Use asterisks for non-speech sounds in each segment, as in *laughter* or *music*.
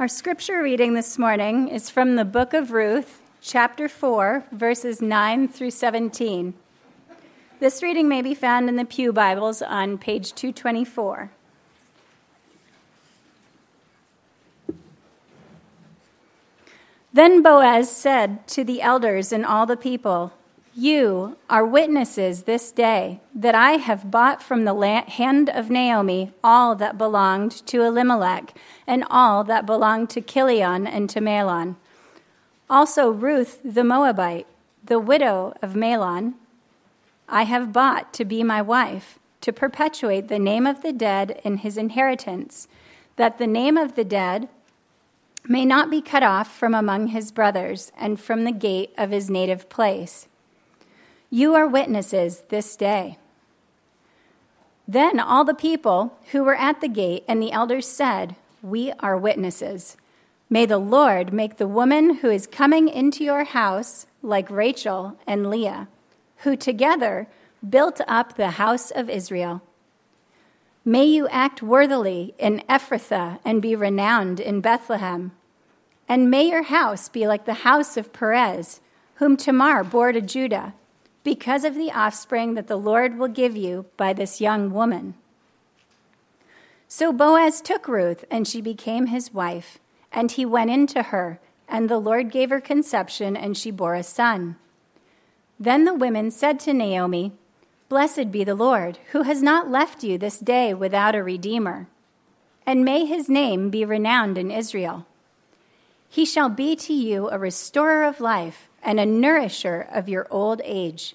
Our scripture reading this morning is from the book of Ruth, chapter 4, verses 9 through 17. This reading may be found in the Pew Bibles on page 224. Then Boaz said to the elders and all the people, You are witnesses this day that I have bought from the hand of Naomi all that belonged to Elimelech and all that belonged to Chilion and to Mahlon. Also Ruth the Moabite, the widow of Mahlon, I have bought to be my wife, to perpetuate the name of the dead in his inheritance, that the name of the dead may not be cut off from among his brothers and from the gate of his native place. You are witnesses this day. Then all the people who were at the gate and the elders said, We are witnesses. May the Lord make the woman who is coming into your house like Rachel and Leah, who together built up the house of Israel. May you act worthily in Ephrathah and be renowned in Bethlehem. And may your house be like the house of Perez, whom Tamar bore to Judah, because of the offspring that the Lord will give you by this young woman. So Boaz took Ruth, and she became his wife, and he went into her, and the Lord gave her conception, and she bore a son. Then the women said to Naomi, Blessed be the Lord, who has not left you this day without a redeemer. And may his name be renowned in Israel. He shall be to you a restorer of life and a nourisher of your old age.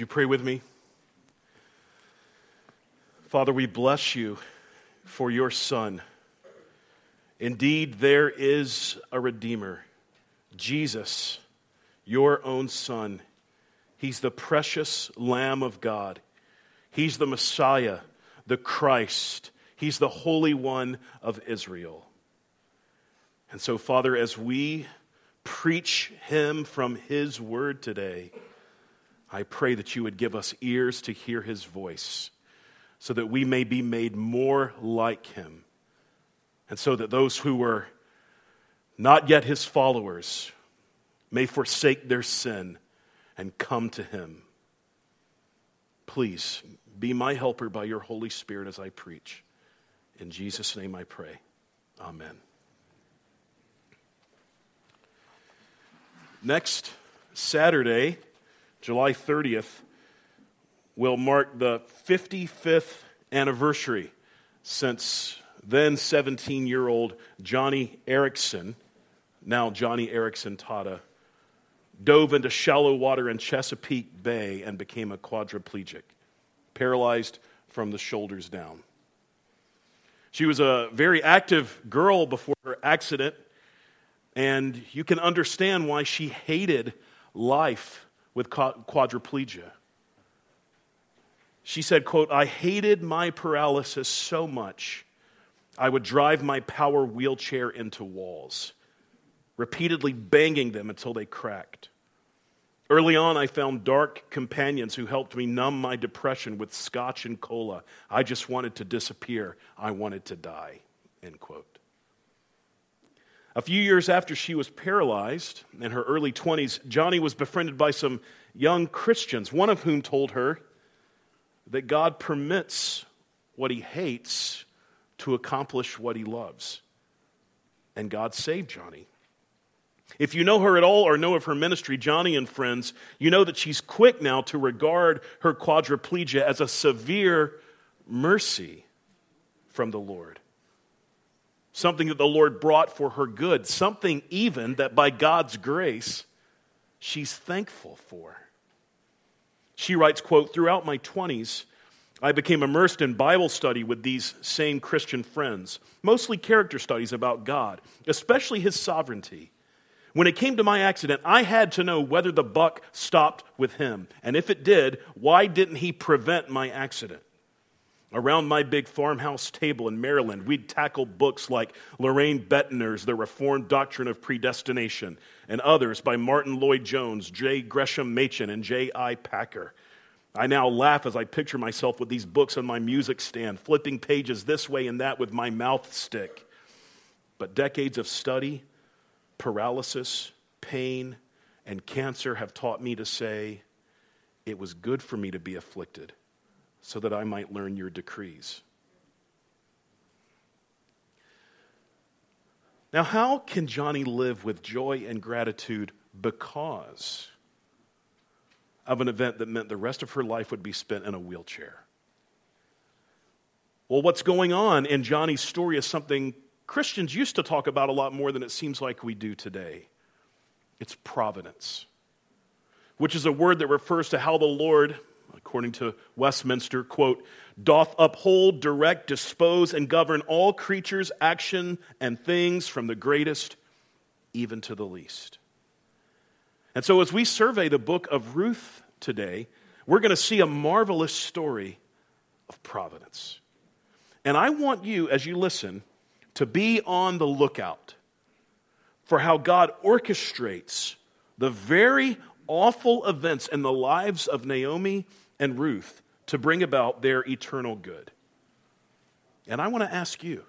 You pray with me? Father, we bless you for your Son. Indeed, there is a Redeemer, Jesus, your own Son. He's the precious Lamb of God. He's the Messiah, the Christ. He's the Holy One of Israel. And so, Father, as we preach Him from His word today, I pray that you would give us ears to hear His voice so that we may be made more like Him. And so that those who were not yet His followers may forsake their sin and come to Him. Please be my helper by your Holy Spirit as I preach. In Jesus' name I pray. Amen. Next Saturday, July 30th, will mark the 55th anniversary since then 17 year old Joni Eareckson, now Joni Eareckson Tada, dove into shallow water in Chesapeake Bay and became a quadriplegic, paralyzed from the shoulders down. She was a very active girl before her accident, and you can understand why she hated life with quadriplegia. She said, quote, I hated my paralysis so much I would drive my power wheelchair into walls repeatedly banging them until they cracked. Early on, I found dark companions who helped me numb my depression with scotch and cola. I just wanted to disappear. I wanted to die. End quote. A few years after she was paralyzed, in her early 20s, Joni was befriended by some young Christians, one of whom told her that God permits what he hates to accomplish what he loves. And God saved Joni. If you know her at all or know of her ministry, Joni and friends, you know that she's quick now to regard her quadriplegia as a severe mercy from the Lord. Something that the Lord brought for her good, something even that by God's grace she's thankful for. She writes, quote, throughout my 20s, I became immersed in Bible study with these same Christian friends, mostly character studies about God, especially His sovereignty. When it came to my accident, I had to know whether the buck stopped with Him. And if it did, why didn't He prevent my accident? Around my big farmhouse table in Maryland, we'd tackle books like Loraine Boettner's The Reformed Doctrine of Predestination and others by Martyn Lloyd-Jones, J. Gresham Machen, and J.I. Packer. I now laugh as I picture myself with these books on my music stand, flipping pages this way and that with my mouth stick. But decades of study, paralysis, pain, and cancer have taught me to say, It was good for me to be afflicted so that I might learn your decrees. Now, how can Joni live with joy and gratitude because of an event that meant the rest of her life would be spent in a wheelchair. Well, what's going on in Joni's story is something Christians used to talk about a lot more than it seems like we do today. It's providence, which is a word that refers to how the Lord, according to Westminster, quote, doth uphold, direct, dispose, and govern all creatures, action, and things from the greatest even to the least. And so, as we survey the book of Ruth today, we're going to see a marvelous story of providence. And I want you, as you listen, to be on the lookout for how God orchestrates the very awful events in the lives of Naomi and Ruth to bring about their eternal good. And I want to ask you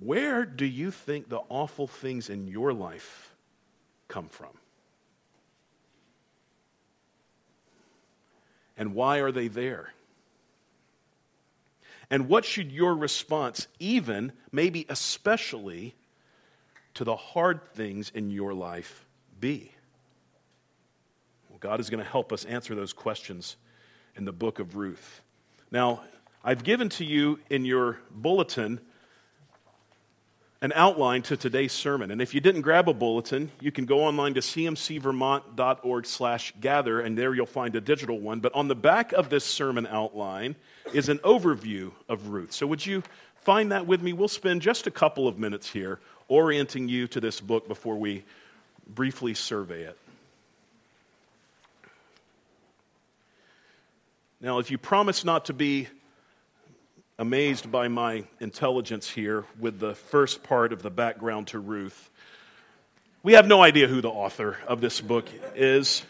where do you think the awful things in your life come from? And why are they there? And what should your response, even, maybe especially, to the hard things in your life be? God is going to help us answer those questions in the book of Ruth. Now, I've given to you in your bulletin an outline to today's sermon. And if you didn't grab a bulletin, you can go online to cmcvermont.org slash gather, and there you'll find a digital one. But on the back of this sermon outline is an overview of Ruth. So would you find that with me? We'll spend just a couple of minutes here orienting you to this book before we briefly survey it. Now, if you promise not to be amazed by my intelligence here with the first part of the background to Ruth. We have no idea who the author of this book is.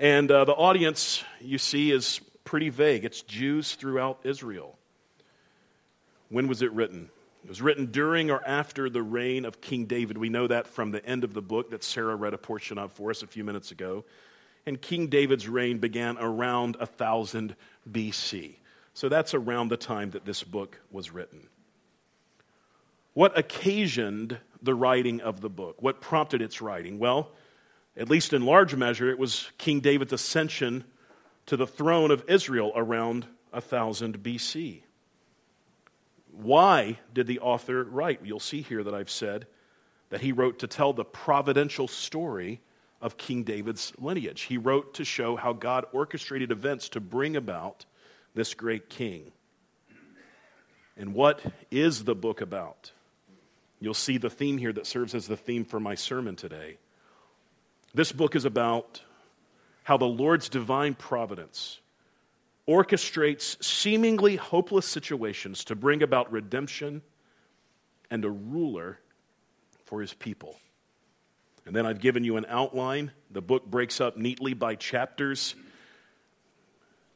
And uh, the audience, you see, is pretty vague. It's Jews throughout Israel. When was it written? It was written during or after the reign of King David. We know that from the end of the book that Sarah read a portion of for us a few minutes ago. And King David's reign began around 1000 BC. So that's around the time that this book was written. What occasioned the writing of the book? What prompted its writing? Well, at least in large measure, it was King David's ascension to the throne of Israel around 1000 BC. Why did the author write? You'll see here that I've said that he wrote to tell the providential story of King David's lineage. He wrote to show how God orchestrated events to bring about this great king. And what is the book about? You'll see the theme here that serves as the theme for my sermon today. This book is about how the Lord's divine providence orchestrates seemingly hopeless situations to bring about redemption and a ruler for his people. And then I've given you an outline. The book breaks up neatly by chapters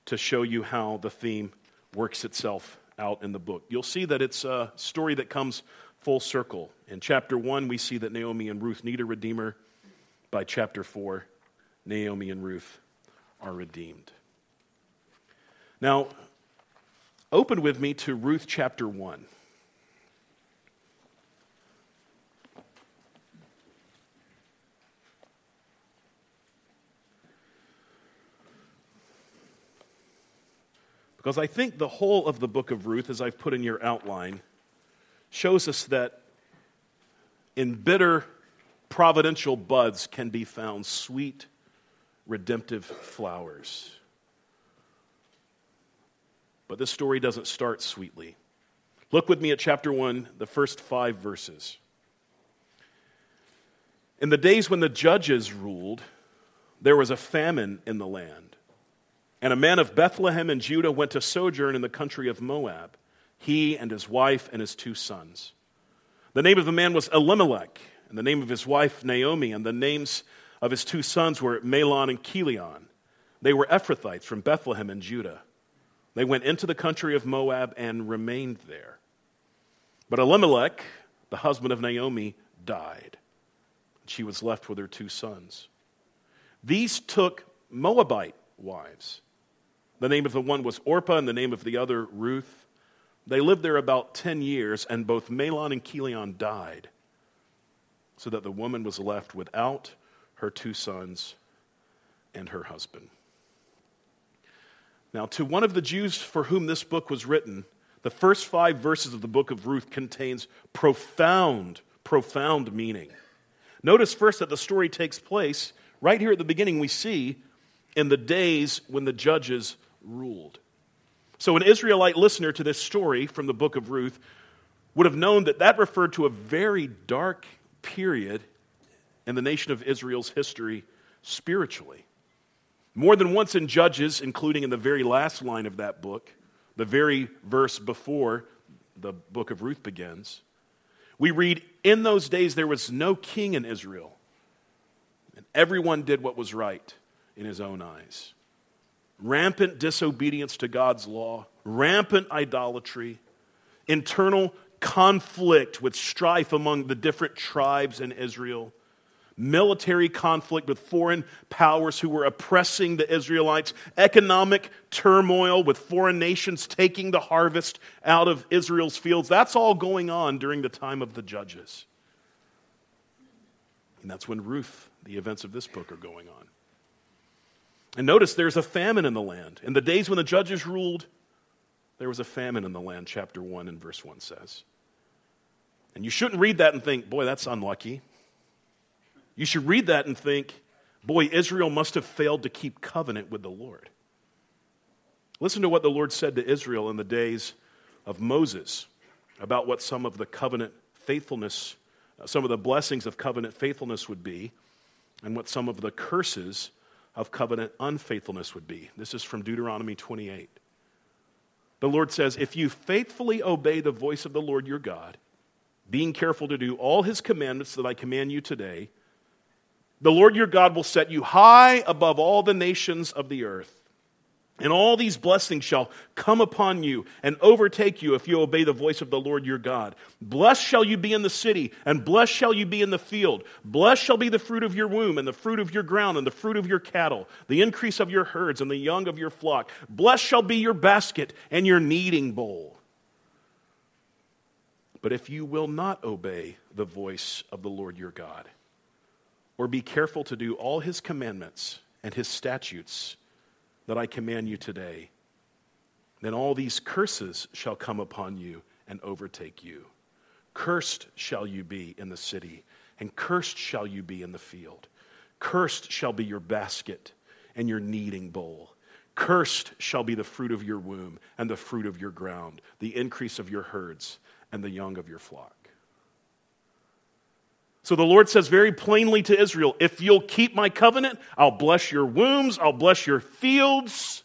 to show you how the theme works itself out in the book. You'll see that it's a story that comes full circle. In chapter 1, we see that Naomi and Ruth need a redeemer. By chapter 4, Naomi and Ruth are redeemed. Now, open with me to Ruth chapter 1. Because I think the whole of the book of Ruth, as I've put in your outline, shows us that in bitter providential buds can be found sweet redemptive flowers. But this story doesn't start sweetly. Look with me at chapter 1, the first five verses. In the days when the judges ruled, there was a famine in the land. And a man of Bethlehem in Judah went to sojourn in the country of Moab, he and his wife and his two sons. The name of the man was Elimelech, and the name of his wife Naomi, and the names of his two sons were Mahlon and Chilion. They were Ephrathites from Bethlehem in Judah. They went into the country of Moab and remained there. But Elimelech, the husband of Naomi, died. She was left with her two sons. These took Moabite wives. The name of the one was Orpah, and the name of the other, Ruth. They lived there about 10 years, and both Mahlon and Chilion died, so that the woman was left without her two sons and her husband. Now, to one of the Jews for whom this book was written, the first five verses of the book of Ruth contains profound, profound meaning. Notice first that the story takes place right here at the beginning, we see in the days when the judges ruled. So, an Israelite listener to this story from the book of Ruth would have known that that referred to a very dark period in the nation of Israel's history spiritually. More than once in Judges, including in the very last line of that book, the very verse before the book of Ruth begins, we read, In those days there was no king in Israel, and everyone did what was right in his own eyes. Rampant disobedience to God's law, rampant idolatry, internal conflict with strife among the different tribes in Israel military conflict with foreign powers who were oppressing the Israelites, economic turmoil with foreign nations taking the harvest out of Israel's fields. That's all going on during the time of the judges. And that's when Ruth, the events of this book, are going on. And notice there's a famine in the land. In the days when the judges ruled, there was a famine in the land, chapter 1 and verse 1 says. And you shouldn't read that and think, boy, that's unlucky. You should read that and think, boy, Israel must have failed to keep covenant with the Lord. Listen to what the Lord said to Israel in the days of Moses about what some of the covenant faithfulness, uh, some of the blessings of covenant faithfulness would be, and what some of the curses of covenant unfaithfulness would be. This is from Deuteronomy 28. The Lord says, If you faithfully obey the voice of the Lord your God, being careful to do all his commandments that I command you today, the Lord your God will set you high above all the nations of the earth. And all these blessings shall come upon you and overtake you if you obey the voice of the Lord your God. Blessed shall you be in the city, and blessed shall you be in the field. Blessed shall be the fruit of your womb, and the fruit of your ground, and the fruit of your cattle, the increase of your herds, and the young of your flock. Blessed shall be your basket and your kneading bowl. But if you will not obey the voice of the Lord your God, or be careful to do all his commandments and his statutes that I command you today, then all these curses shall come upon you and overtake you. Cursed shall you be in the city, and cursed shall you be in the field. Cursed shall be your basket and your kneading bowl. Cursed shall be the fruit of your womb and the fruit of your ground, the increase of your herds and the young of your flock. So the Lord says very plainly to Israel if you'll keep my covenant, I'll bless your wombs, I'll bless your fields.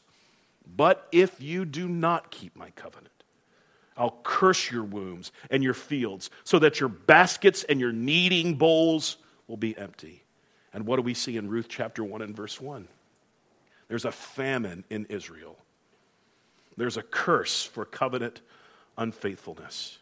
But if you do not keep my covenant, I'll curse your wombs and your fields so that your baskets and your kneading bowls will be empty. And what do we see in Ruth chapter 1 and verse 1? There's a famine in Israel, there's a curse for covenant unfaithfulness.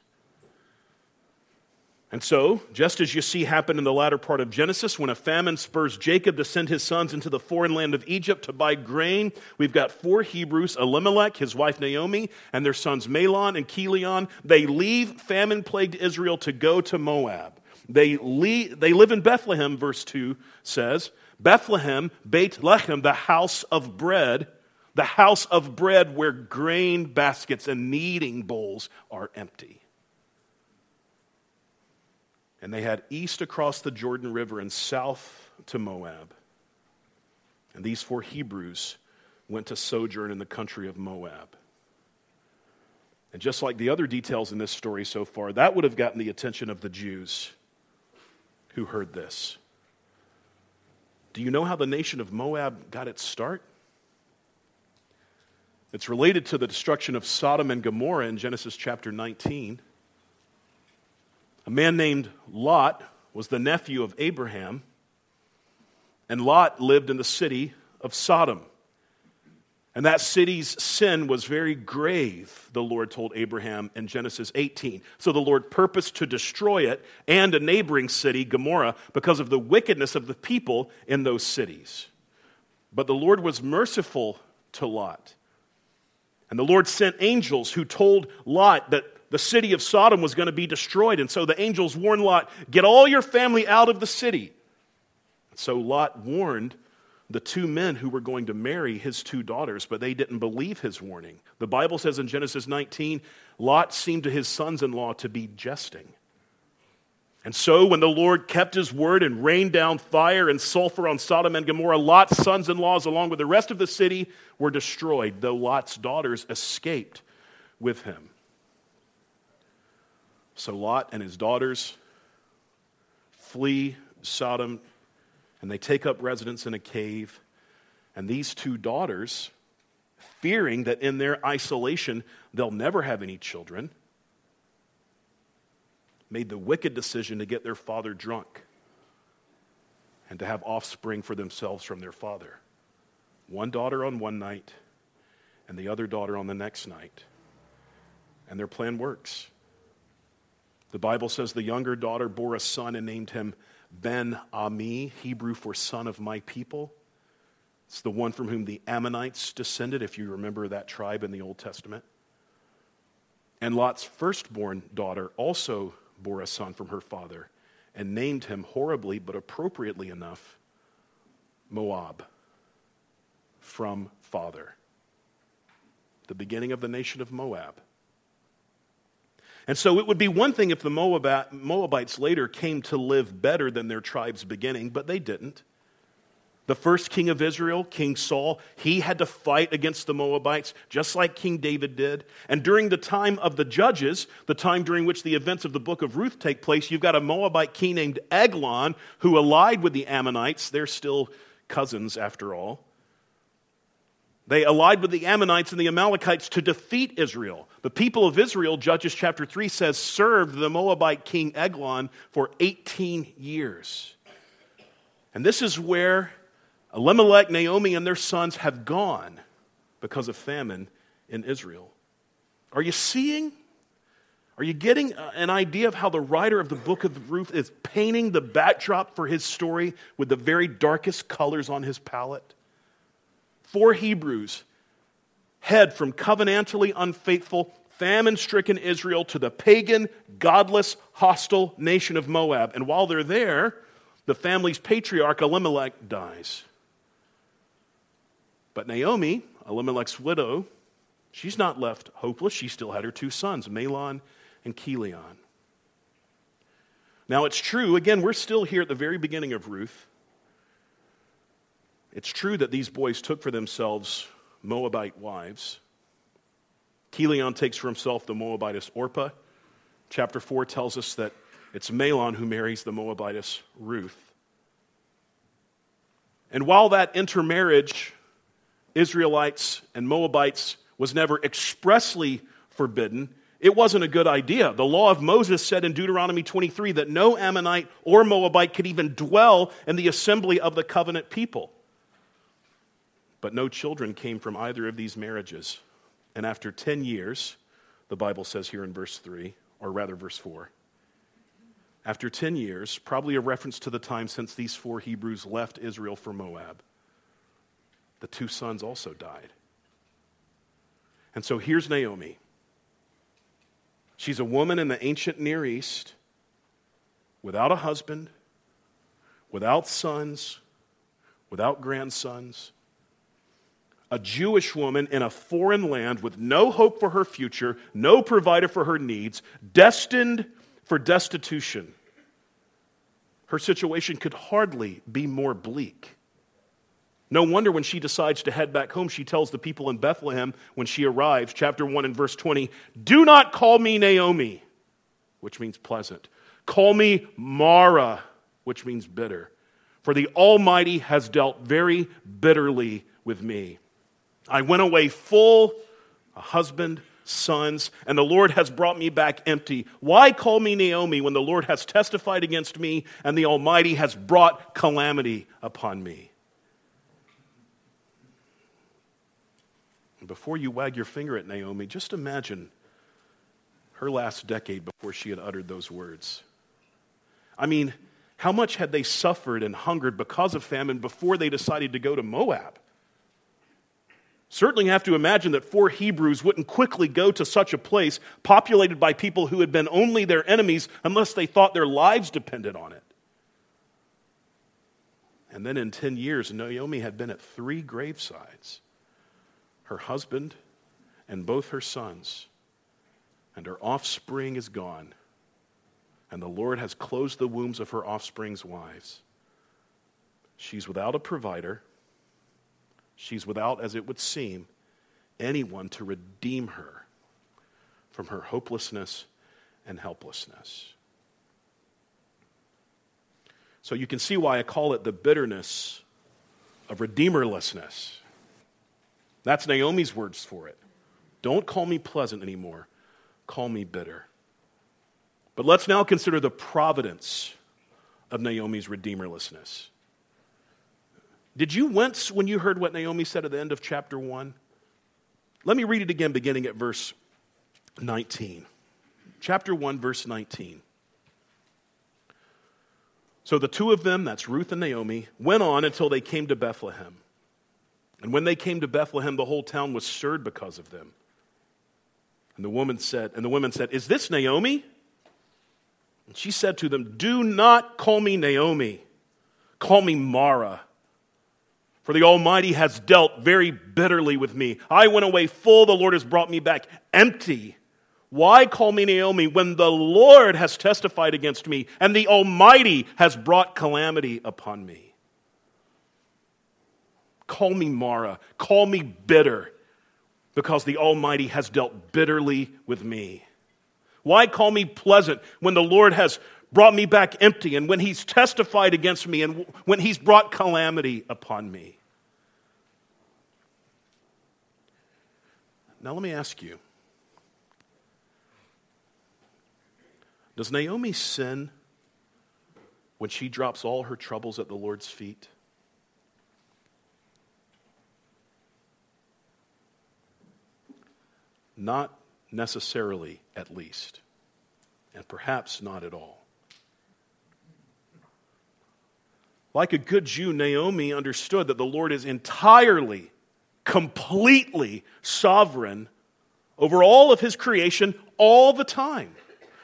And so, just as you see happen in the latter part of Genesis, when a famine spurs Jacob to send his sons into the foreign land of Egypt to buy grain, we've got four Hebrews Elimelech, his wife Naomi, and their sons Mahlon and Chilion. They leave famine plagued Israel to go to Moab. They, leave, they live in Bethlehem, verse 2 says. Bethlehem, Beit Lechem, the house of bread, the house of bread where grain baskets and kneading bowls are empty. And they had east across the Jordan River and south to Moab. And these four Hebrews went to sojourn in the country of Moab. And just like the other details in this story so far, that would have gotten the attention of the Jews who heard this. Do you know how the nation of Moab got its start? It's related to the destruction of Sodom and Gomorrah in Genesis chapter 19. A man named Lot was the nephew of Abraham, and Lot lived in the city of Sodom. And that city's sin was very grave, the Lord told Abraham in Genesis 18. So the Lord purposed to destroy it and a neighboring city, Gomorrah, because of the wickedness of the people in those cities. But the Lord was merciful to Lot. And the Lord sent angels who told Lot that the city of Sodom was going to be destroyed. And so the angels warned Lot, Get all your family out of the city. So Lot warned the two men who were going to marry his two daughters, but they didn't believe his warning. The Bible says in Genesis 19, Lot seemed to his sons in law to be jesting. And so, when the Lord kept his word and rained down fire and sulfur on Sodom and Gomorrah, Lot's sons in laws, along with the rest of the city, were destroyed, though Lot's daughters escaped with him. So, Lot and his daughters flee Sodom and they take up residence in a cave. And these two daughters, fearing that in their isolation they'll never have any children, made the wicked decision to get their father drunk and to have offspring for themselves from their father. One daughter on one night and the other daughter on the next night. And their plan works. The Bible says the younger daughter bore a son and named him Ben Ami, Hebrew for son of my people. It's the one from whom the Ammonites descended, if you remember that tribe in the Old Testament. And Lot's firstborn daughter also bore a son from her father and named him horribly, but appropriately enough, Moab, from father. The beginning of the nation of Moab. And so it would be one thing if the Moabites later came to live better than their tribe's beginning, but they didn't. The first king of Israel, King Saul, he had to fight against the Moabites just like King David did. And during the time of the judges, the time during which the events of the book of Ruth take place, you've got a Moabite king named Eglon who allied with the Ammonites. They're still cousins after all. They allied with the Ammonites and the Amalekites to defeat Israel. The people of Israel, Judges chapter 3 says, served the Moabite king Eglon for 18 years. And this is where Elimelech, Naomi, and their sons have gone because of famine in Israel. Are you seeing? Are you getting an idea of how the writer of the book of Ruth is painting the backdrop for his story with the very darkest colors on his palette? Four Hebrews head from covenantally unfaithful, famine stricken Israel to the pagan, godless, hostile nation of Moab. And while they're there, the family's patriarch Elimelech dies. But Naomi, Elimelech's widow, she's not left hopeless. She still had her two sons, Mahlon and Chilion. Now, it's true, again, we're still here at the very beginning of Ruth. It's true that these boys took for themselves Moabite wives. Chilion takes for himself the Moabitess Orpah. Chapter 4 tells us that it's Mahlon who marries the Moabitess Ruth. And while that intermarriage, Israelites and Moabites, was never expressly forbidden, it wasn't a good idea. The law of Moses said in Deuteronomy 23 that no Ammonite or Moabite could even dwell in the assembly of the covenant people. But no children came from either of these marriages. And after 10 years, the Bible says here in verse 3, or rather verse 4, after 10 years, probably a reference to the time since these four Hebrews left Israel for Moab, the two sons also died. And so here's Naomi. She's a woman in the ancient Near East without a husband, without sons, without grandsons a Jewish woman in a foreign land with no hope for her future, no provider for her needs, destined for destitution. Her situation could hardly be more bleak. No wonder when she decides to head back home, she tells the people in Bethlehem when she arrives, chapter 1 and verse 20, Do not call me Naomi, which means pleasant. Call me Mara, which means bitter. For the Almighty has dealt very bitterly with me. I went away full, a husband, sons, and the Lord has brought me back empty. Why call me Naomi when the Lord has testified against me and the Almighty has brought calamity upon me? And Before you wag your finger at Naomi, just imagine her last decade before she had uttered those words. I mean, how much had they suffered and hungered because of famine before they decided to go to Moab? Certainly have to imagine that four Hebrews wouldn't quickly go to such a place populated by people who had been only their enemies unless they thought their lives depended on it. And then in 10 years, Naomi had been at three gravesides her husband and both her sons, and her offspring is gone. And the Lord has closed the wombs of her offspring's wives. She's without a provider. She's without, as it would seem, anyone to redeem her from her hopelessness and helplessness. So you can see why I call it the bitterness of redeemerlessness. That's Naomi's words for it. Don't call me pleasant anymore, call me bitter. But let's now consider the providence of Naomi's redeemerlessness. Did you wince when you heard what Naomi said at the end of chapter 1? Let me read it again, beginning at verse 19. Chapter 1, verse 19. So the two of them, that's Ruth and Naomi, went on until they came to Bethlehem. And when they came to Bethlehem, the whole town was stirred because of them. And the woman said, and the women said, Is this Naomi? And she said to them, Do not call me Naomi. Call me Mara. For the Almighty has dealt very bitterly with me. I went away full, the Lord has brought me back empty. Why call me Naomi when the Lord has testified against me and the Almighty has brought calamity upon me? Call me Mara. Call me bitter because the Almighty has dealt bitterly with me. Why call me pleasant when the Lord has brought me back empty and when He's testified against me and when He's brought calamity upon me? Now, let me ask you Does Naomi sin when she drops all her troubles at the Lord's feet? Not necessarily, at least, and perhaps not at all. Like a good Jew, Naomi understood that the Lord is entirely, completely sovereign over all of his creation all the time.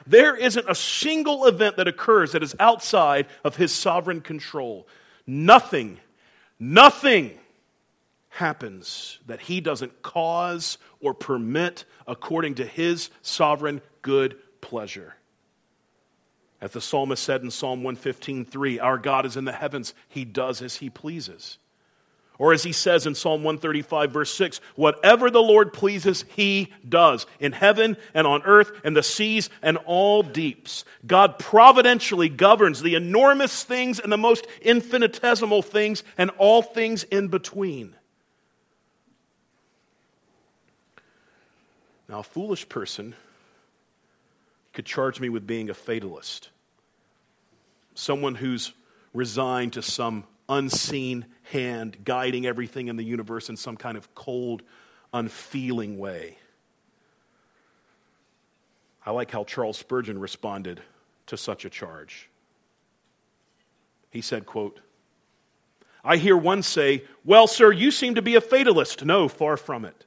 There isn't a single event that occurs that is outside of his sovereign control. Nothing, nothing happens that he doesn't cause or permit according to his sovereign good pleasure. As the psalmist said in Psalm 115:3, our God is in the heavens, he does as he pleases. Or as he says in Psalm 135, verse 6, whatever the Lord pleases, he does in heaven and on earth and the seas and all deeps. God providentially governs the enormous things and the most infinitesimal things and all things in between. Now, a foolish person could charge me with being a fatalist, someone who's resigned to some unseen hand guiding everything in the universe in some kind of cold, unfeeling way. I like how Charles Spurgeon responded to such a charge. He said, quote, I hear one say, Well, sir, you seem to be a fatalist. No, far from it.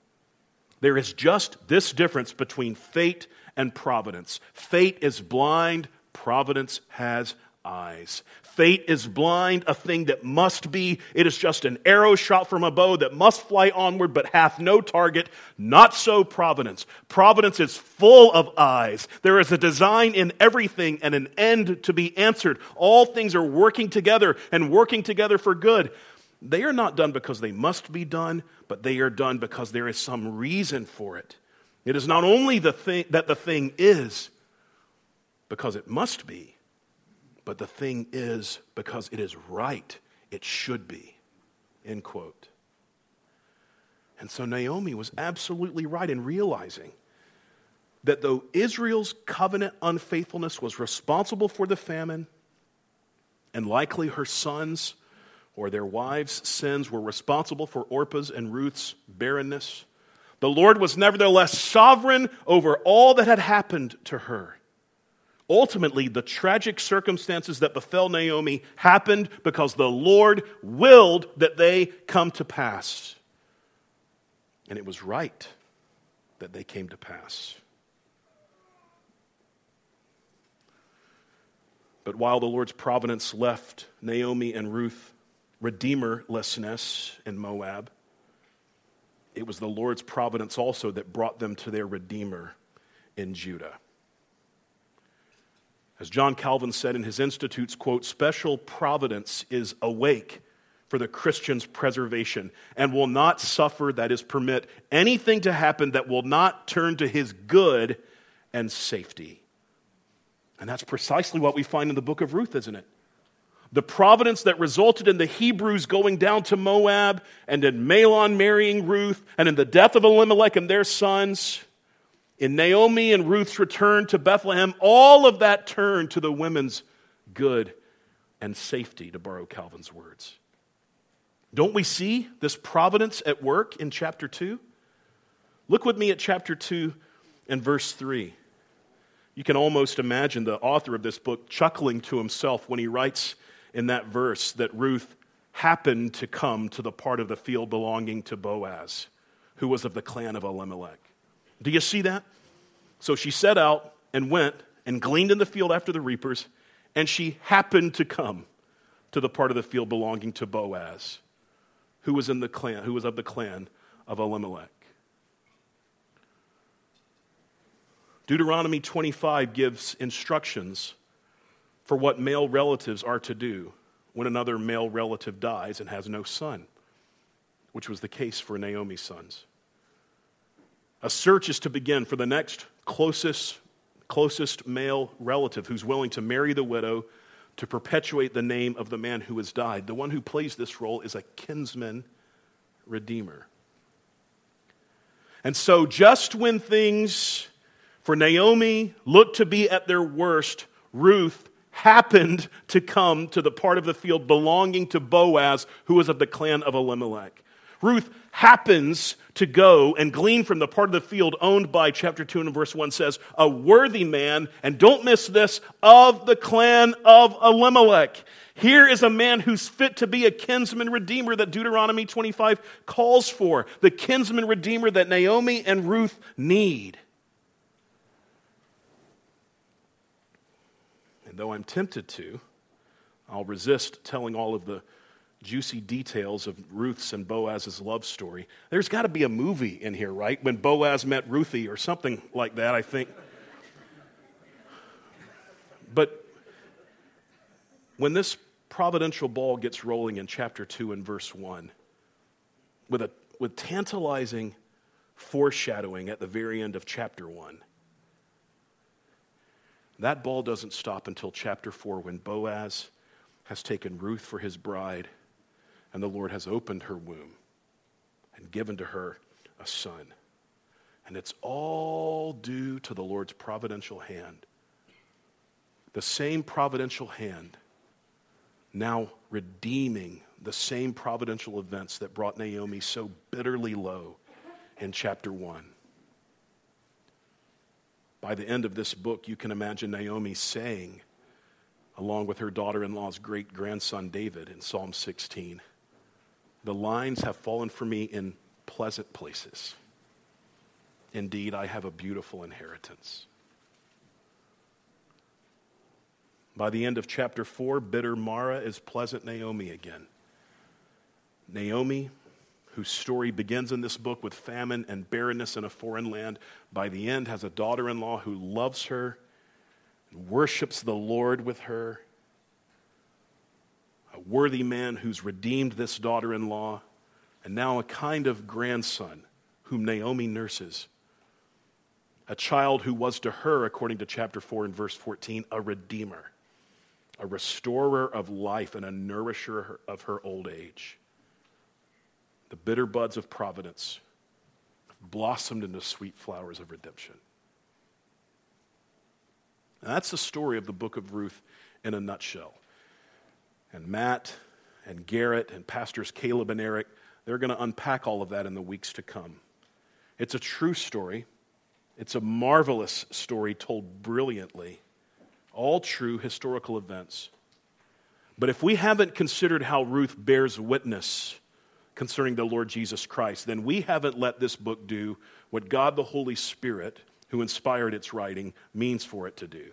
There is just this difference between fate and providence. Fate is blind, providence has eyes. Fate is blind, a thing that must be. It is just an arrow shot from a bow that must fly onward but hath no target. Not so providence. Providence is full of eyes. There is a design in everything and an end to be answered. All things are working together and working together for good. they are not done because they must be done, but they are done because there is some reason for it. It is not only the thing that the thing is because it must be, but the thing is because it is right. It should be. End quote. And so Naomi was absolutely right in realizing that though Israel's covenant unfaithfulness was responsible for the famine, and likely her sons or their wives' sins were responsible for Orpah's and Ruth's barrenness, the Lord was nevertheless sovereign over all that had happened to her. Ultimately, the tragic circumstances that befell Naomi happened because the Lord willed that they come to pass. And it was right that they came to pass. But while the Lord's providence left Naomi and Ruth redeemerlessness in Moab, it was the Lord's providence also that brought them to their Redeemer in Judah. As John Calvin said in his Institutes, quote, special providence is awake for the Christian's preservation and will not suffer, that is, permit anything to happen that will not turn to his good and safety. And that's precisely what we find in the book of Ruth, isn't it? The providence that resulted in the Hebrews going down to Moab and in Mahlon marrying Ruth and in the death of Elimelech and their sons, in Naomi and Ruth's return to Bethlehem, all of that turned to the women's good and safety, to borrow Calvin's words. Don't we see this providence at work in chapter 2? Look with me at chapter 2 and verse 3. You can almost imagine the author of this book chuckling to himself when he writes in that verse that Ruth happened to come to the part of the field belonging to Boaz, who was of the clan of Elimelech. Do you see that? So she set out and went and gleaned in the field after the reapers, and she happened to come to the part of the field belonging to Boaz, who was in the clan, who was of the clan of Elimelech. Deuteronomy 25 gives instructions for what male relatives are to do when another male relative dies and has no son, which was the case for Naomi's sons. A search is to begin for the next closest, closest male relative who's willing to marry the widow to perpetuate the name of the man who has died. The one who plays this role is a kinsman redeemer. And so, just when things for Naomi looked to be at their worst, Ruth happened to come to the part of the field belonging to Boaz, who was of the clan of Elimelech. Ruth happens to go and glean from the part of the field owned by chapter 2 and verse 1 says, a worthy man, and don't miss this, of the clan of Elimelech. Here is a man who's fit to be a kinsman redeemer that Deuteronomy 25 calls for, the kinsman redeemer that Naomi and Ruth need. Though I'm tempted to, I'll resist telling all of the juicy details of Ruth's and Boaz's love story. There's got to be a movie in here, right? When Boaz met Ruthie or something like that, I think. But when this providential ball gets rolling in chapter 2 and verse 1, with, a, with tantalizing foreshadowing at the very end of chapter 1, that ball doesn't stop until chapter 4 when Boaz has taken Ruth for his bride and the Lord has opened her womb and given to her a son. And it's all due to the Lord's providential hand. The same providential hand now redeeming the same providential events that brought Naomi so bitterly low in chapter 1. By the end of this book, you can imagine Naomi saying, along with her daughter in law's great grandson David in Psalm 16, The lines have fallen for me in pleasant places. Indeed, I have a beautiful inheritance. By the end of chapter 4, bitter Mara is pleasant Naomi again. Naomi whose story begins in this book with famine and barrenness in a foreign land, by the end has a daughter in law who loves her and worships the Lord with her. A worthy man who's redeemed this daughter in law, and now a kind of grandson whom Naomi nurses. A child who was to her, according to chapter 4 and verse 14, a redeemer, a restorer of life, and a nourisher of her old age. The bitter buds of providence blossomed into sweet flowers of redemption. And that's the story of the book of Ruth in a nutshell. And Matt and Garrett and pastors Caleb and Eric, they're going to unpack all of that in the weeks to come. It's a true story. It's a marvelous story told brilliantly. All true historical events. But if we haven't considered how Ruth bears witness concerning the Lord Jesus Christ, then we haven't let this book do what God the Holy Spirit, who inspired its writing, means for it to do.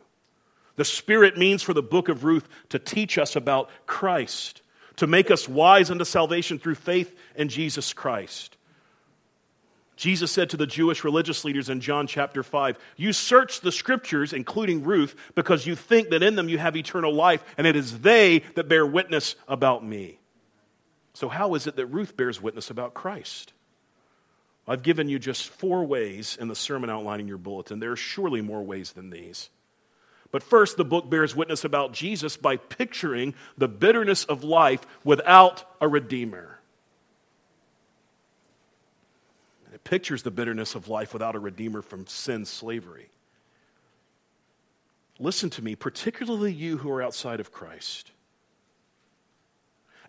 The Spirit means for the book of Ruth to teach us about Christ, to make us wise unto salvation through faith in Jesus Christ. Jesus said to the Jewish religious leaders in John chapter 5, You search the scriptures, including Ruth, because you think that in them you have eternal life, and it is they that bear witness about me. So, how is it that Ruth bears witness about Christ? I've given you just four ways in the sermon outlining your bulletin. There are surely more ways than these. But first, the book bears witness about Jesus by picturing the bitterness of life without a Redeemer. it pictures the bitterness of life without a Redeemer from sin's slavery. Listen to me, particularly you who are outside of Christ.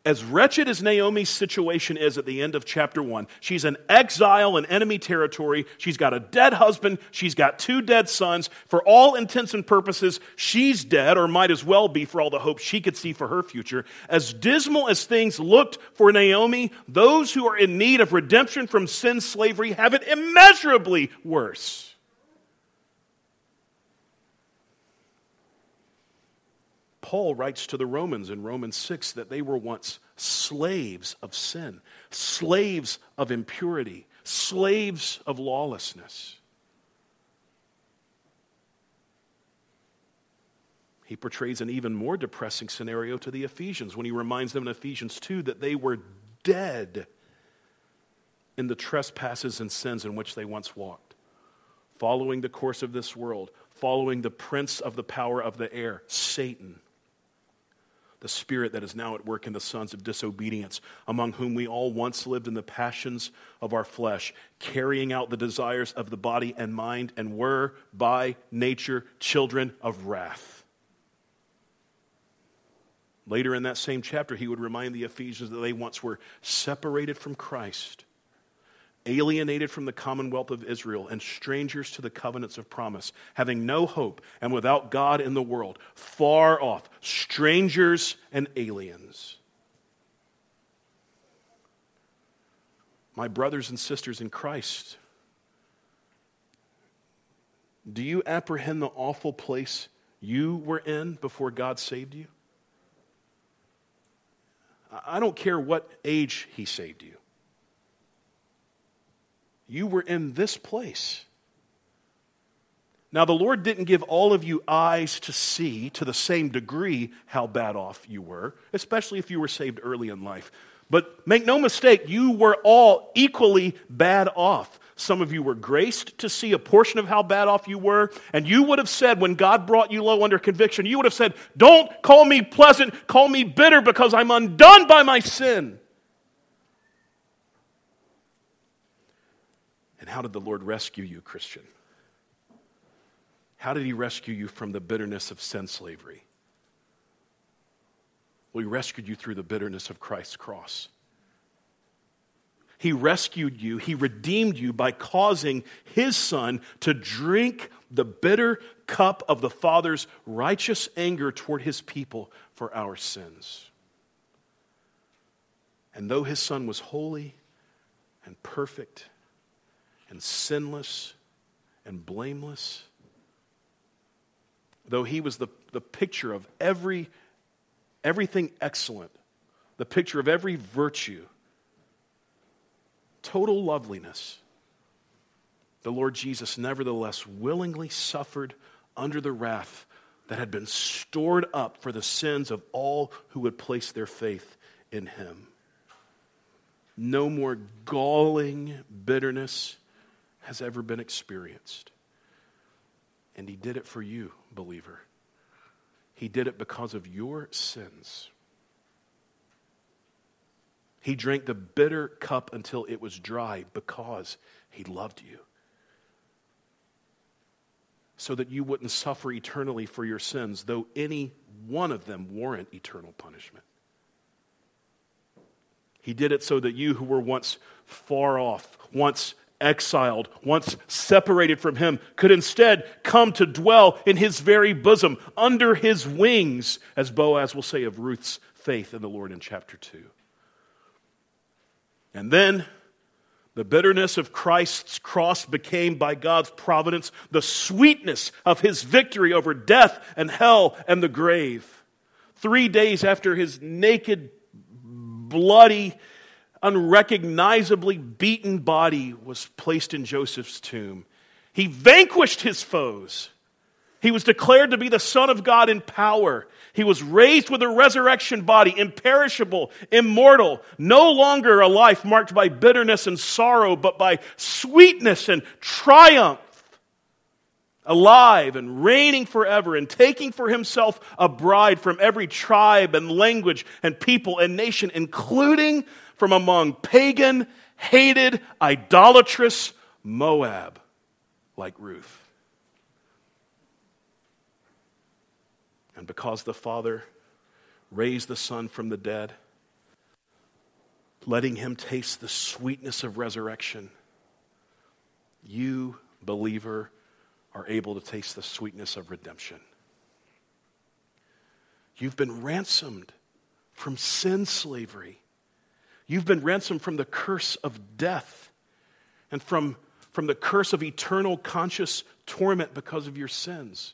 As wretched as Naomi's situation is at the end of chapter one, she's an exile in enemy territory. She's got a dead husband. She's got two dead sons. For all intents and purposes, she's dead, or might as well be for all the hope she could see for her future. As dismal as things looked for Naomi, those who are in need of redemption from sin slavery have it immeasurably worse. Paul writes to the Romans in Romans 6 that they were once slaves of sin, slaves of impurity, slaves of lawlessness. He portrays an even more depressing scenario to the Ephesians when he reminds them in Ephesians 2 that they were dead in the trespasses and sins in which they once walked, following the course of this world, following the prince of the power of the air, Satan the spirit that is now at work in the sons of disobedience, among whom we all once lived in the passions of our flesh, carrying out the desires of the body and mind, and were by nature children of wrath. Later in that same chapter, he would remind the Ephesians that they once were separated from Christ alienated from the commonwealth of Israel, and strangers to the covenants of promise, having no hope and without God in the world, far off, strangers and aliens. My brothers and sisters in Christ, do you apprehend the awful place you were in before God saved you? I don't care what age He saved you. You were in this place. Now, the Lord didn't give all of you eyes to see to the same degree how bad off you were, especially if you were saved early in life. But make no mistake, you were all equally bad off. Some of you were graced to see a portion of how bad off you were, and you would have said, when God brought you low under conviction, you would have said, Don't call me pleasant, call me bitter because I'm undone by my sin. And how did the Lord rescue you, Christian? How did He rescue you from the bitterness of sin slavery? Well, He rescued you through the bitterness of Christ's cross. He rescued you, He redeemed you by causing His Son to drink the bitter cup of the Father's righteous anger toward His people for our sins. And though His Son was holy and perfect and sinless and blameless. Though he was the, the picture of every, everything excellent, the picture of every virtue, total loveliness, the Lord Jesus nevertheless willingly suffered under the wrath that had been stored up for the sins of all who would place their faith in him. No more galling bitterness has ever been experienced. And he did it for you, believer. He did it because of your sins. He drank the bitter cup until it was dry because he loved you. So that you wouldn't suffer eternally for your sins, though any one of them warrant eternal punishment. He did it so that you who were once far off, once exiled, once separated from him, could instead come to dwell in his very bosom, under his wings, as Boaz will say of Ruth's faith in the Lord in chapter 2. And then the bitterness of Christ's cross became, by God's providence, the sweetness of his victory over death and hell and the grave. Three days after his naked, bloody, unrecognizably beaten body was placed in Joseph's tomb. He vanquished his foes. He was declared to be the Son of God in power. He was raised with a resurrection body, imperishable, immortal, no longer a life marked by bitterness and sorrow, but by sweetness and triumph. Alive and reigning forever and taking for himself a bride from every tribe and language and people and nation, including from among pagan, hated, idolatrous Moab, like Ruth. And because the Father raised the Son from the dead, letting him taste the sweetness of resurrection, you, believer, are able to taste the sweetness of redemption. You've been ransomed from sin slavery You've been ransomed from the curse of death and from, from the curse of eternal conscious torment because of your sins.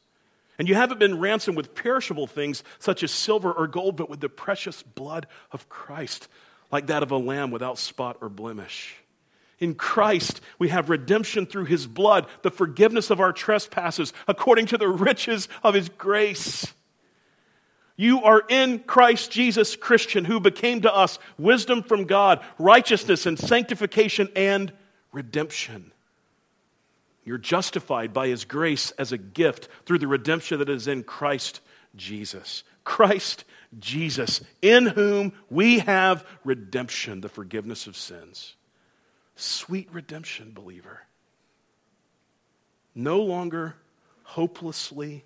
And you haven't been ransomed with perishable things such as silver or gold, but with the precious blood of Christ, like that of a lamb without spot or blemish. In Christ, we have redemption through his blood, the forgiveness of our trespasses, according to the riches of his grace. You are in Christ Jesus, Christian, who became to us wisdom from God, righteousness and sanctification and redemption. You're justified by His grace as a gift through the redemption that is in Christ Jesus. Christ Jesus, in whom we have redemption, the forgiveness of sins. Sweet redemption, believer. No longer hopelessly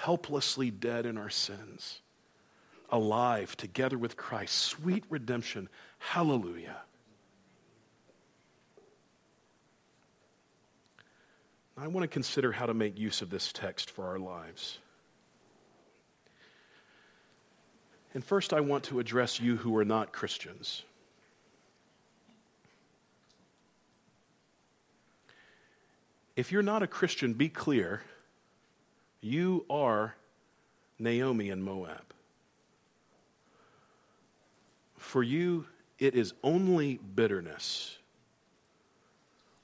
helplessly dead in our sins, alive together with Christ. Sweet redemption. Hallelujah. I want to consider how to make use of this text for our lives. And first, I want to address you who are not Christians. If you're not a Christian, be clear you are Naomi and Moab. For you, it is only bitterness.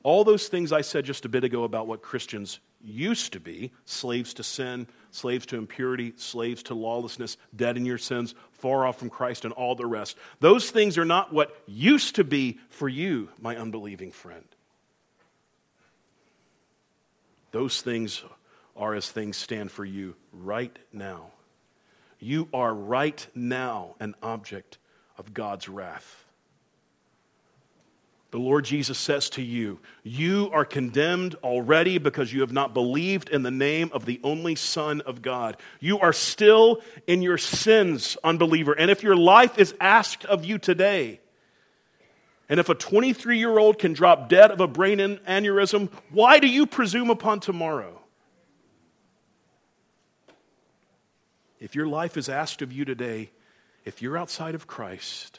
All those things I said just a bit ago about what Christians used to be slaves to sin, slaves to impurity, slaves to lawlessness, dead in your sins, far off from Christ, and all the rest. Those things are not what used to be for you, my unbelieving friend. Those things are as things stand for you right now. You are right now an object of God's wrath. The Lord Jesus says to you, You are condemned already because you have not believed in the name of the only Son of God. You are still in your sins, unbeliever. And if your life is asked of you today, and if a 23 year old can drop dead of a brain aneurysm, why do you presume upon tomorrow? If your life is asked of you today, if you're outside of Christ,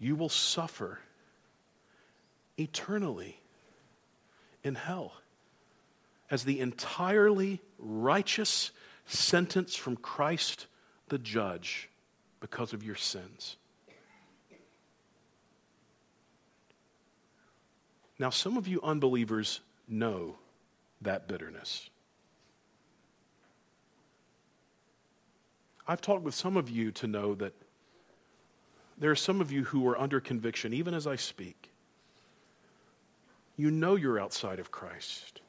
you will suffer eternally in hell as the entirely righteous sentence from Christ the judge because of your sins. Now, some of you unbelievers know that bitterness. I've talked with some of you to know that there are some of you who are under conviction, even as I speak. You know you're outside of Christ.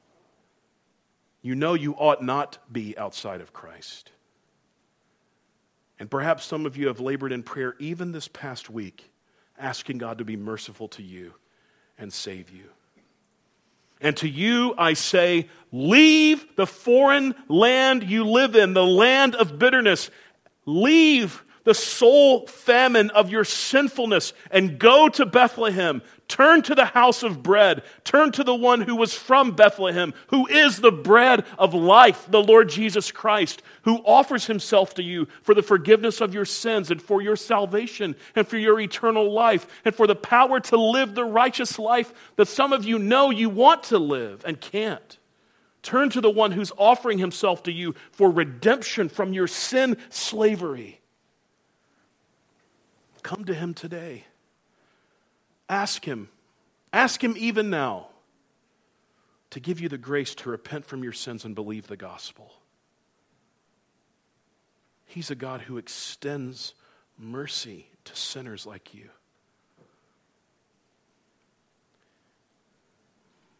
You know you ought not be outside of Christ. And perhaps some of you have labored in prayer even this past week, asking God to be merciful to you and save you. And to you I say, leave the foreign land you live in, the land of bitterness. Leave the soul famine of your sinfulness and go to Bethlehem. Turn to the house of bread. Turn to the one who was from Bethlehem, who is the bread of life, the Lord Jesus Christ, who offers himself to you for the forgiveness of your sins and for your salvation and for your eternal life and for the power to live the righteous life that some of you know you want to live and can't. Turn to the one who's offering himself to you for redemption from your sin slavery. Come to him today. Ask him. Ask him even now to give you the grace to repent from your sins and believe the gospel. He's a God who extends mercy to sinners like you.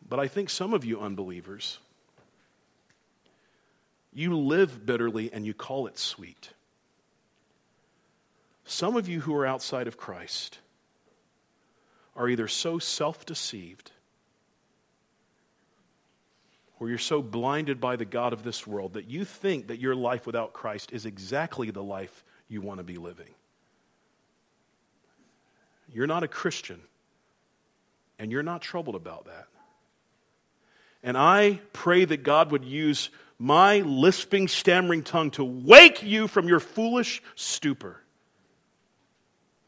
But I think some of you unbelievers, you live bitterly and you call it sweet. Some of you who are outside of Christ are either so self deceived or you're so blinded by the God of this world that you think that your life without Christ is exactly the life you want to be living. You're not a Christian, and you're not troubled about that. And I pray that God would use my lisping, stammering tongue to wake you from your foolish stupor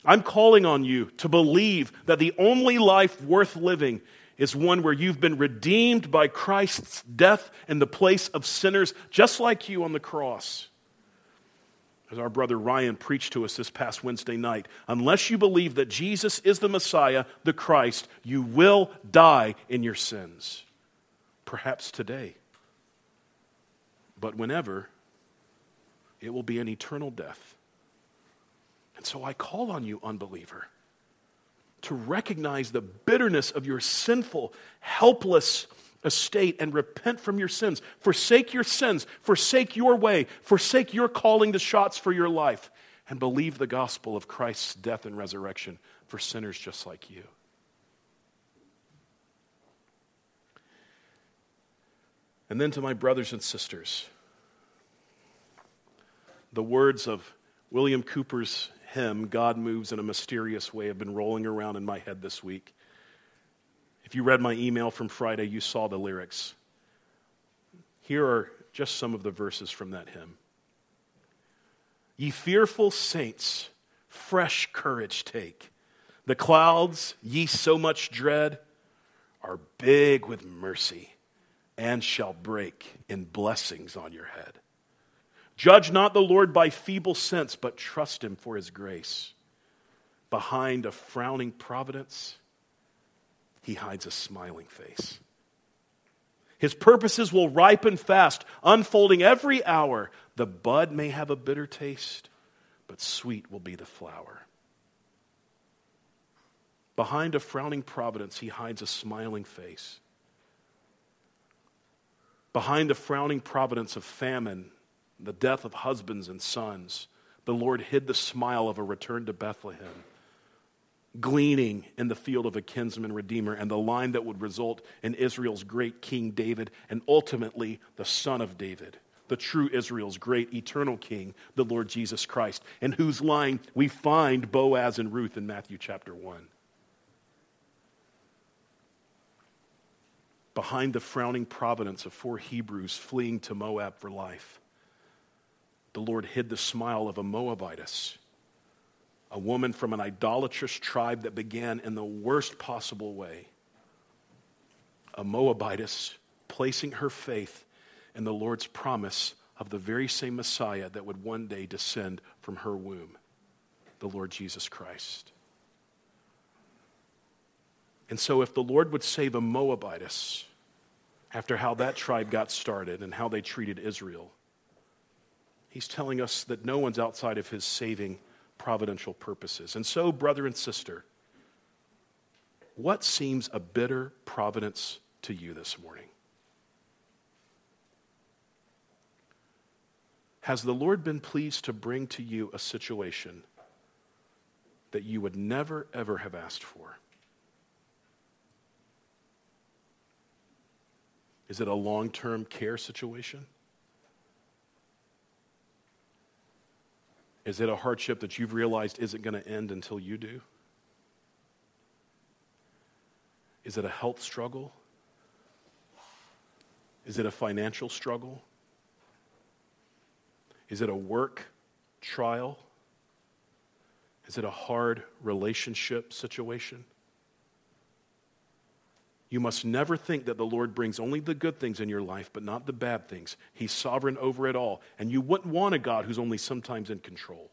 I'm calling on you to believe that the only life worth living is one where you've been redeemed by Christ's death in the place of sinners, just like you on the cross. As our brother Ryan preached to us this past Wednesday night, unless you believe that Jesus is the Messiah, the Christ, you will die in your sins. Perhaps today. But whenever, it will be an eternal death. And so I call on you, unbeliever, to recognize the bitterness of your sinful, helpless estate and repent from your sins. Forsake your sins, forsake your way, forsake your calling the shots for your life, and believe the gospel of Christ's death and resurrection for sinners just like you. And then to my brothers and sisters, the words of William Cowper's hymn, God Moves in a Mysterious Way, have been rolling around in my head this week. If you read my email from Friday, you saw the lyrics. Here are just some of the verses from that hymn. Ye fearful saints, fresh courage take. The clouds ye so much dread are big with mercy and shall break in blessings on your head. Judge not the Lord by feeble sense, but trust him for his grace. Behind a frowning providence, he hides a smiling face. His purposes will ripen fast, unfolding every hour. The bud may have a bitter taste, but sweet will be the flower. Behind a frowning providence, he hides a smiling face. Behind a frowning providence of famine the death of husbands and sons, the Lord hid the smile of a return to Bethlehem, gleaning in the field of a kinsman redeemer, and the line that would result in Israel's great King David, and ultimately the Son of David, the true Israel's great eternal King, the Lord Jesus Christ, in whose line we find Boaz and Ruth in Matthew chapter 1. Behind the frowning providence of four Hebrews fleeing to Moab for life the Lord hid the smile of a Moabitess, a woman from an idolatrous tribe that began in the worst possible way. A Moabitess placing her faith in the Lord's promise of the very same Messiah that would one day descend from her womb, the Lord Jesus Christ. And so, if the Lord would save a Moabitess after how that tribe got started and how they treated Israel, He's telling us that no one's outside of his saving providential purposes. And so, brother and sister, what seems a bitter providence to you this morning? Has the Lord been pleased to bring to you a situation that you would never, ever have asked for? Is it a long term care situation? Is it a hardship that you've realized isn't going to end until you do? Is it a health struggle? Is it a financial struggle? Is it a work trial? Is it a hard relationship situation? You must never think that the Lord brings only the good things in your life, but not the bad things. He's sovereign over it all. And you wouldn't want a God who's only sometimes in control.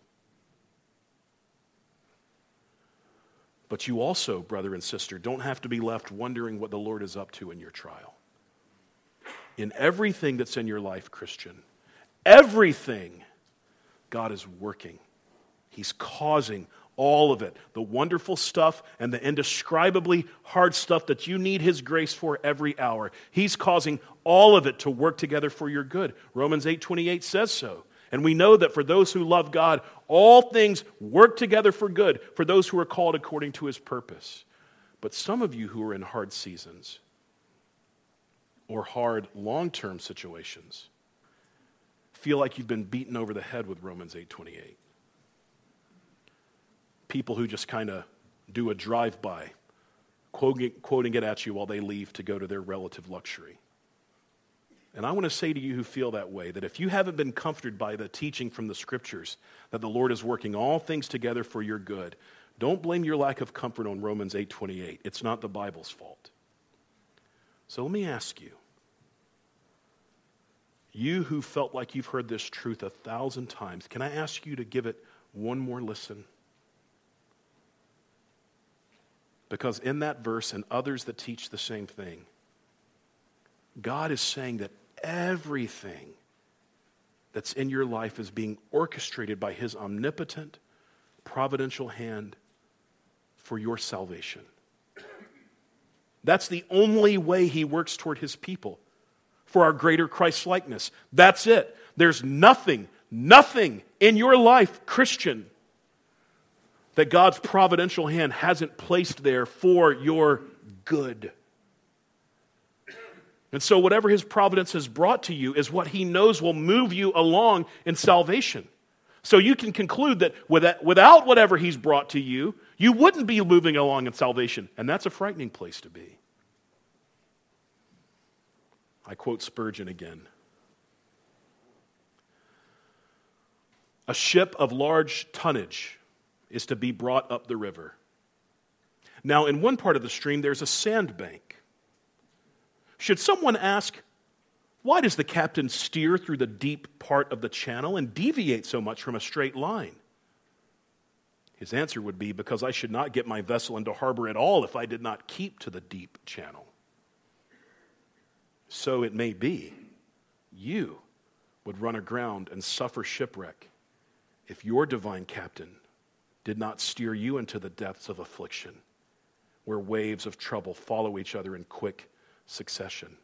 But you also, brother and sister, don't have to be left wondering what the Lord is up to in your trial. In everything that's in your life, Christian, everything, God is working. He's causing all of it the wonderful stuff and the indescribably hard stuff that you need His grace for every hour. He's causing all of it to work together for your good. Romans 8 28 says so. And we know that for those who love God, all things work together for good for those who are called according to His purpose. But some of you who are in hard seasons or hard long term situations feel like you've been beaten over the head with Romans 8 28 people who just kind of do a drive by, quoting, it at you while they leave to go to their relative luxury. And I want to say to you who feel that way that if you haven't been comforted by the teaching from the scriptures that the Lord is working all things together for your good, don't blame your lack of comfort on Romans 8:28. It's not the Bible's fault. So let me ask you, you who felt like you've heard this truth a thousand times, can I ask you to give it one more listen? Because in that verse and others that teach the same thing, God is saying that everything that's in your life is being orchestrated by His omnipotent, providential hand for your salvation. That's the only way He works toward His people for our greater Christ likeness. That's it. There's nothing, nothing in your life, Christian, that God's providential hand hasn't placed there for your good. And so, whatever His providence has brought to you is what He knows will move you along in salvation. So, you can conclude that without whatever He's brought to you, you wouldn't be moving along in salvation. And that's a frightening place to be. I quote Spurgeon again. A ship of large tonnage is to be brought up the river. Now, in one part of the stream, there's a sandbank. Should someone ask, why does the captain steer through the deep part of the channel and deviate so much from a straight line? His answer would be, Because I should not get my vessel into harbor at all if I did not keep to the deep channel. So it may be you would run aground and suffer shipwreck if your divine captain did not steer you into the depths of affliction, where waves of trouble follow each other in quick succession.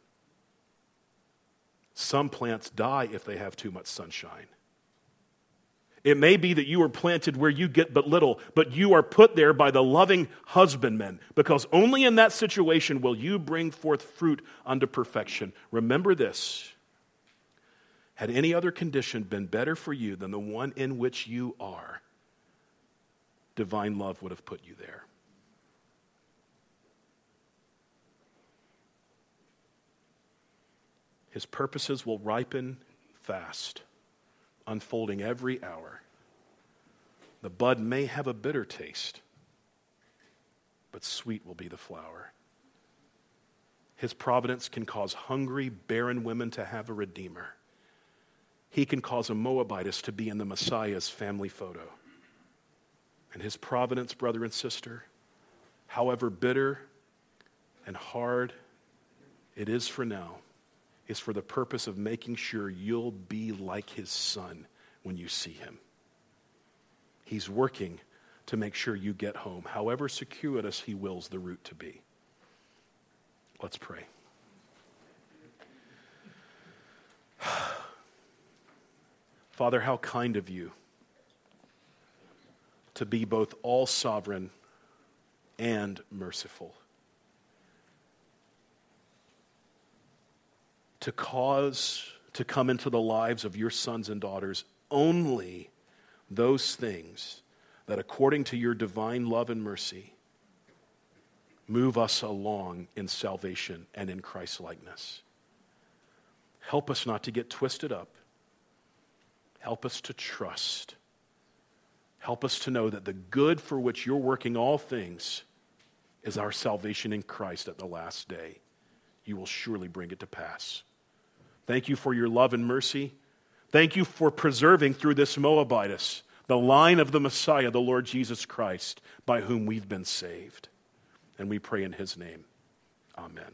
Some plants die if they have too much sunshine. It may be that you are planted where you get but little, but you are put there by the loving husbandman, because only in that situation will you bring forth fruit unto perfection. Remember this. Had any other condition been better for you than the one in which you are, divine love would have put you there. His purposes will ripen fast, unfolding every hour. The bud may have a bitter taste, but sweet will be the flower. His providence can cause hungry, barren women to have a redeemer. He can cause a Moabitess to be in the Messiah's family photo and his providence, brother and sister, however bitter and hard it is for now, is for the purpose of making sure you'll be like his son when you see him. He's working to make sure you get home, however circuitous he wills the route to be. Let's pray. *sighs* Father, how kind of you to be both all sovereign and merciful. To cause to come into the lives of your sons and daughters only those things that, according to your divine love and mercy, move us along in salvation and in Christ likeness. Help us not to get twisted up. Help us to trust Help us to know that the good for which you're working all things is our salvation in Christ at the last day. You will surely bring it to pass. Thank you for your love and mercy. Thank you for preserving through this Moabitess the line of the Messiah, the Lord Jesus Christ, by whom we've been saved. And we pray in his name. Amen.